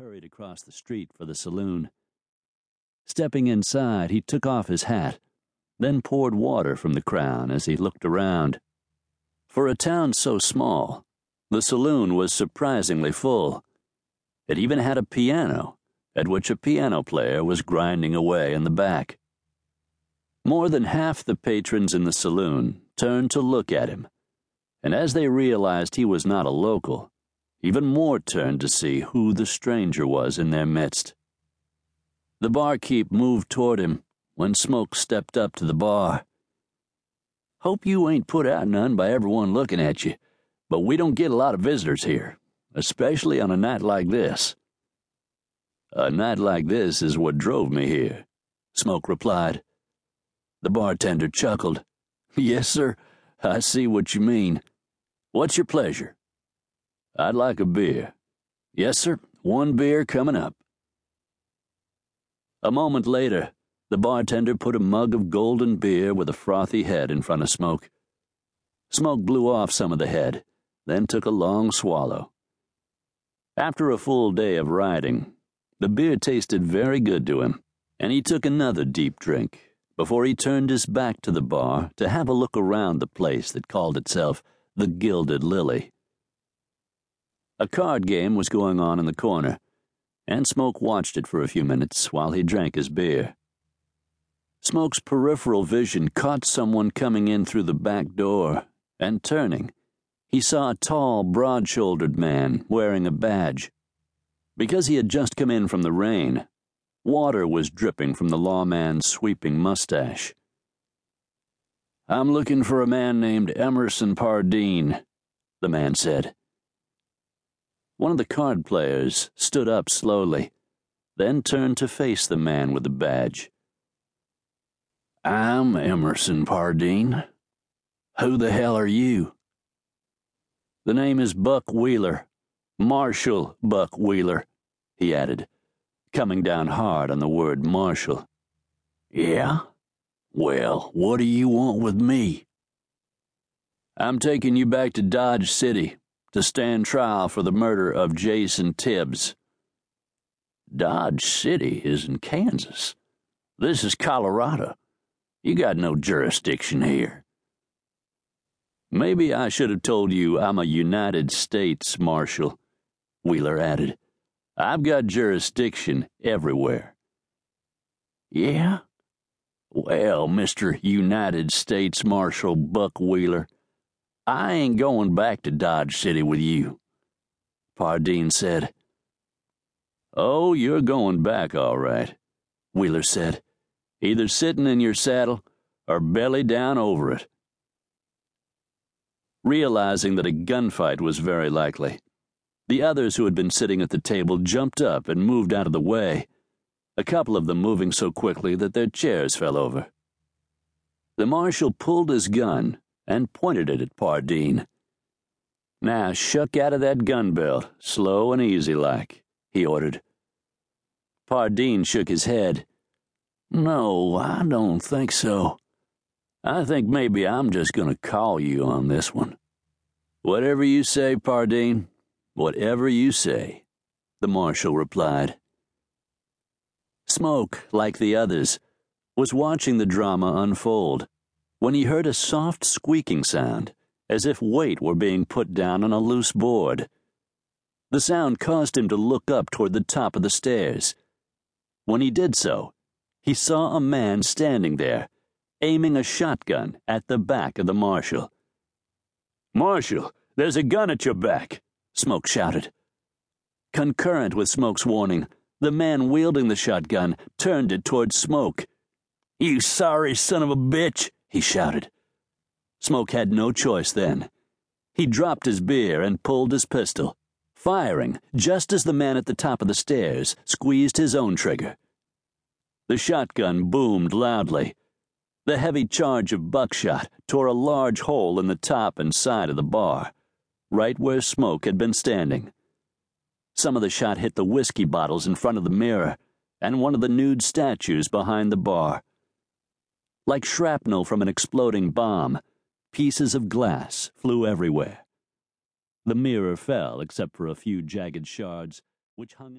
hurried across the street for the saloon. Stepping inside, he took off his hat, then poured water from the crown as he looked around. For a town so small, the saloon was surprisingly full. It even had a piano, at which a piano player was grinding away in the back. More than half the patrons in the saloon turned to look at him, and as they realized he was not a local, even more turned to see who the stranger was in their midst. The barkeep moved toward him when Smoke stepped up to the bar. Hope you ain't put out none by everyone looking at you, but we don't get a lot of visitors here, especially on a night like this. A night like this is what drove me here, Smoke replied. The bartender chuckled. Yes, sir, I see what you mean. What's your pleasure? I'd like a beer. Yes, sir, one beer coming up. A moment later, the bartender put a mug of golden beer with a frothy head in front of Smoke. Smoke blew off some of the head, then took a long swallow. After a full day of riding, the beer tasted very good to him, and he took another deep drink before he turned his back to the bar to have a look around the place that called itself the Gilded Lily. A card game was going on in the corner, and Smoke watched it for a few minutes while he drank his beer. Smoke's peripheral vision caught someone coming in through the back door, and turning, he saw a tall, broad shouldered man wearing a badge. Because he had just come in from the rain, water was dripping from the lawman's sweeping mustache. I'm looking for a man named Emerson Pardine, the man said. One of the card players stood up slowly, then turned to face the man with the badge. I'm Emerson Pardine. Who the hell are you? The name is Buck Wheeler. Marshall Buck Wheeler, he added, coming down hard on the word Marshall. Yeah? Well, what do you want with me? I'm taking you back to Dodge City to stand trial for the murder of Jason Tibbs. Dodge City is in Kansas. This is Colorado. You got no jurisdiction here. Maybe I should have told you I'm a United States Marshal, Wheeler added. I've got jurisdiction everywhere. Yeah? Well, Mr. United States Marshal Buck Wheeler, I ain't going back to Dodge City with you, Pardine said. Oh, you're going back, all right, Wheeler said, either sitting in your saddle or belly down over it. Realizing that a gunfight was very likely, the others who had been sitting at the table jumped up and moved out of the way, a couple of them moving so quickly that their chairs fell over. The marshal pulled his gun and pointed it at Pardine. Now shuck out of that gun belt, slow and easy like, he ordered. Pardine shook his head. No, I don't think so. I think maybe I'm just going to call you on this one. Whatever you say, Pardine, whatever you say, the marshal replied. Smoke, like the others, was watching the drama unfold when he heard a soft squeaking sound, as if weight were being put down on a loose board. The sound caused him to look up toward the top of the stairs. When he did so, he saw a man standing there, aiming a shotgun at the back of the marshal. Marshal, there's a gun at your back, Smoke shouted. Concurrent with Smoke's warning, the man wielding the shotgun turned it toward Smoke. You sorry son of a bitch! He shouted. Smoke had no choice then. He dropped his beer and pulled his pistol, firing just as the man at the top of the stairs squeezed his own trigger. The shotgun boomed loudly. The heavy charge of buckshot tore a large hole in the top and side of the bar, right where Smoke had been standing. Some of the shot hit the whiskey bottles in front of the mirror and one of the nude statues behind the bar. Like shrapnel from an exploding bomb, pieces of glass flew everywhere. The mirror fell except for a few jagged shards, which hung in